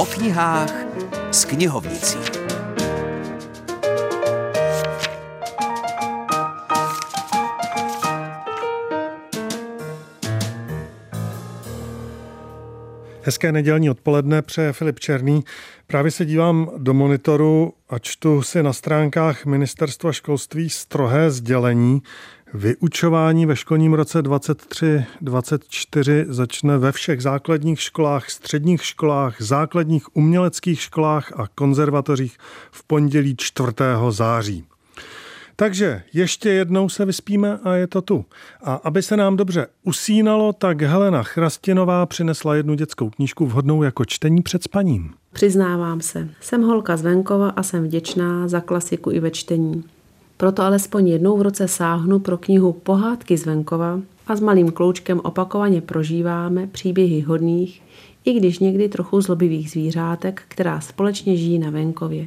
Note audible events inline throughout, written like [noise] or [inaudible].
O knihách s knihovnicí. Hezké nedělní odpoledne přeje Filip Černý. Právě se dívám do monitoru a čtu si na stránkách Ministerstva školství strohé sdělení. Vyučování ve školním roce 23-24 začne ve všech základních školách, středních školách, základních uměleckých školách a konzervatořích v pondělí 4. září. Takže ještě jednou se vyspíme a je to tu. A aby se nám dobře usínalo, tak Helena Chrastinová přinesla jednu dětskou knížku vhodnou jako čtení před spaním. Přiznávám se, jsem holka z venkova a jsem vděčná za klasiku i ve čtení. Proto alespoň jednou v roce sáhnu pro knihu Pohádky z venkova a s malým kloučkem opakovaně prožíváme příběhy hodných, i když někdy trochu zlobivých zvířátek, která společně žijí na venkově.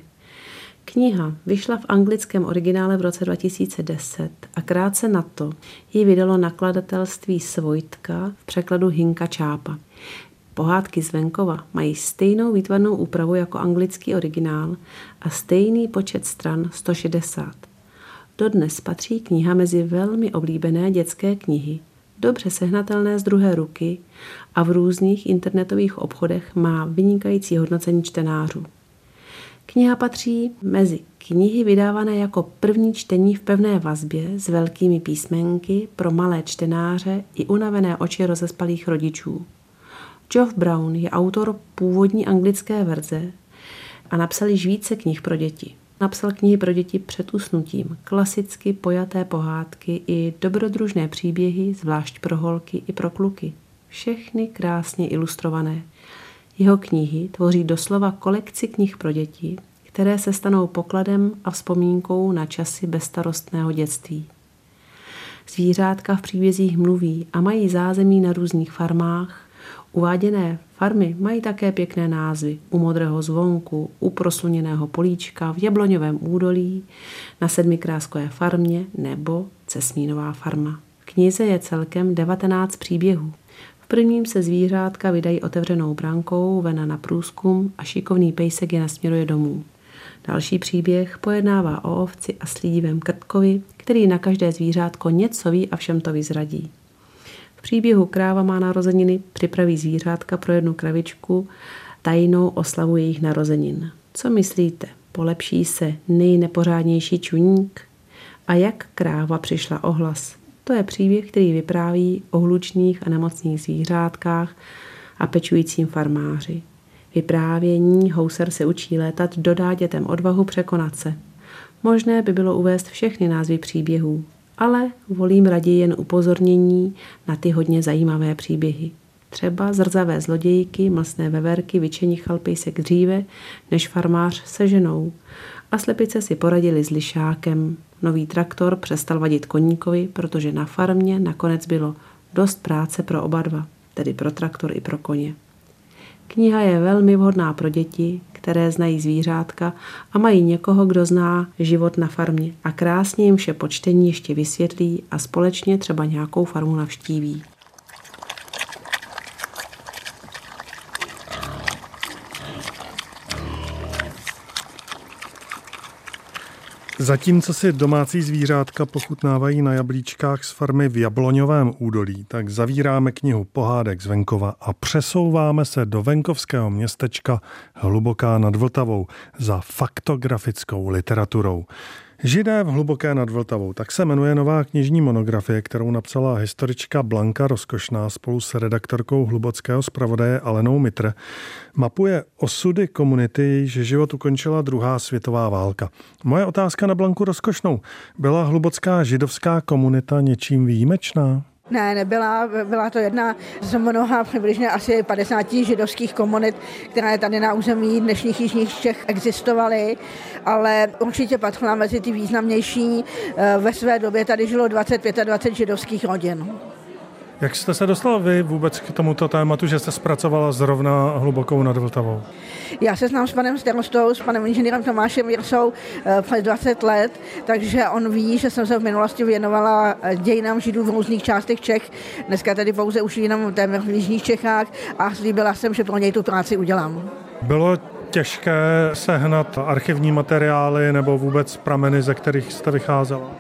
Kniha vyšla v anglickém originále v roce 2010 a krátce na to ji vydalo nakladatelství Svojtka v překladu Hinka Čápa. Pohádky z venkova mají stejnou výtvarnou úpravu jako anglický originál a stejný počet stran 160. Dodnes patří kniha mezi velmi oblíbené dětské knihy, dobře sehnatelné z druhé ruky a v různých internetových obchodech má vynikající hodnocení čtenářů. Kniha patří mezi knihy vydávané jako první čtení v pevné vazbě s velkými písmenky pro malé čtenáře i unavené oči rozespalých rodičů. Geoff Brown je autor původní anglické verze a napsal již více knih pro děti. Napsal knihy pro děti před usnutím, klasicky pojaté pohádky i dobrodružné příběhy, zvlášť pro holky i pro kluky. Všechny krásně ilustrované. Jeho knihy tvoří doslova kolekci knih pro děti, které se stanou pokladem a vzpomínkou na časy bezstarostného dětství. Zvířátka v příbězích mluví a mají zázemí na různých farmách. Uváděné farmy mají také pěkné názvy. U modrého zvonku, u prosluněného políčka, v Jabloňovém údolí, na sedmikráskové farmě nebo Cesmínová farma. V knize je celkem 19 příběhů prvním se zvířátka vydají otevřenou brankou vena na průzkum a šikovný pejsek je nasměruje domů. Další příběh pojednává o ovci a slídivém krtkovi, který na každé zvířátko něco ví a všem to vyzradí. Příběhu kráva má narozeniny, připraví zvířátka pro jednu kravičku tajnou oslavu jejich narozenin. Co myslíte? Polepší se nejnepořádnější čuník? A jak kráva přišla o hlas? To je příběh, který vypráví o hlučných a nemocných zvířátkách a pečujícím farmáři. Vyprávění Houser se učí létat dodá dětem odvahu překonat se. Možné by bylo uvést všechny názvy příběhů, ale volím raději jen upozornění na ty hodně zajímavé příběhy. Třeba zrzavé zlodějky, mlsné veverky vyčenichal pejsek dříve, než farmář se ženou. A slepice si poradili s lišákem. Nový traktor přestal vadit koníkovi, protože na farmě nakonec bylo dost práce pro oba dva, tedy pro traktor i pro koně. Kniha je velmi vhodná pro děti, které znají zvířátka a mají někoho, kdo zná život na farmě a krásně jim vše počtení ještě vysvětlí a společně třeba nějakou farmu navštíví. Zatímco si domácí zvířátka pochutnávají na jablíčkách z farmy v Jabloňovém údolí, tak zavíráme knihu Pohádek z venkova a přesouváme se do venkovského městečka Hluboká nad Vltavou za faktografickou literaturou. Židé v hluboké nad Vltavou, tak se jmenuje nová knižní monografie, kterou napsala historička Blanka Rozkošná spolu s redaktorkou hlubockého zpravodaje Alenou Mitr. Mapuje osudy komunity, jejíž život ukončila druhá světová válka. Moje otázka na Blanku Rozkošnou. Byla hlubocká židovská komunita něčím výjimečná? Ne, nebyla. Byla to jedna z mnoha přibližně asi 50 židovských komunit, které tady na území dnešních jižních Čech existovaly, ale určitě patřila mezi ty významnější. Eh, ve své době tady žilo 25 a 20 židovských rodin. Jak jste se dostal vy vůbec k tomuto tématu, že jste zpracovala zrovna hlubokou nad Vltavou? Já se znám s panem starostou, s panem inženýrem Tomášem Jirsou eh, přes 20 let, takže on ví, že jsem se v minulosti věnovala eh, dějinám židů v různých částech Čech. Dneska tedy pouze už jenom v jižních Čechách a slíbila jsem, že pro něj tu práci udělám. Bylo těžké sehnat archivní materiály nebo vůbec prameny, ze kterých jste vycházela?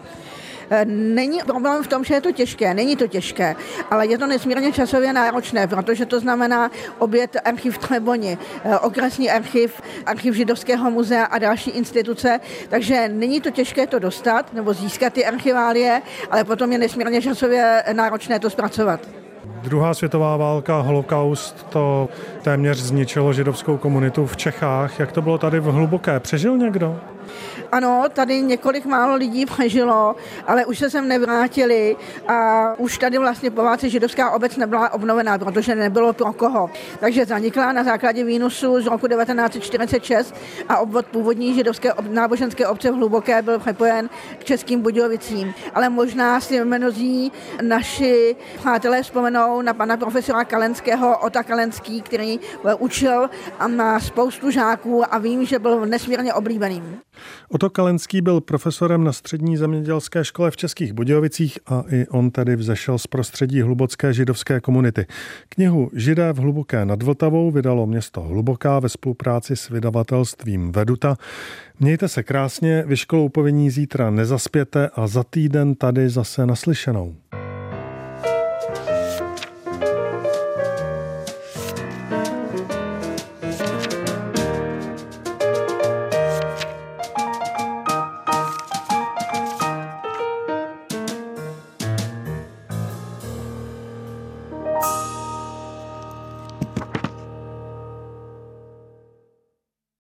Eh, není problém v tom, že je to těžké, není to těžké, ale je to nesmírně časově náročné, protože to znamená obět archiv Treboni, eh, okresní archiv, archiv Židovského muzea a další instituce, takže není to těžké to dostat nebo získat ty archiválie, ale potom je nesmírně časově náročné to zpracovat. Druhá světová válka, holokaust, to téměř zničilo židovskou komunitu v Čechách. Jak to bylo tady v Hluboké? Přežil někdo? Ano, tady několik málo lidí [laughs] přežilo, ale už se sem nevrátili a už tady vlastně po válce židovská obec nebyla obnovená, protože nebylo pro koho. Takže zanikla na základě výnosu z roku 1946 a obvod původní židovské náboženské obce v Hluboké byl přepojen k českým Budějovicím. Ale možná si mnozí naši přátelé vzpomenou na pana profesora Kalenského, Ota Kalenský, který učil a má spoustu žáků a vím, že byl nesmírně oblíbeným. Oto Kalenský byl profesorem na střední zemědělské škole v Českých Budějovicích a i on tedy vzešel z prostředí hlubocké židovské komunity. Knihu Židé v hluboké nad Vltavou vydalo město Hluboká ve spolupráci s vydavatelstvím Veduta. Mějte se krásně, vy školou povinní zítra nezaspěte a za týden tady zase naslyšenou.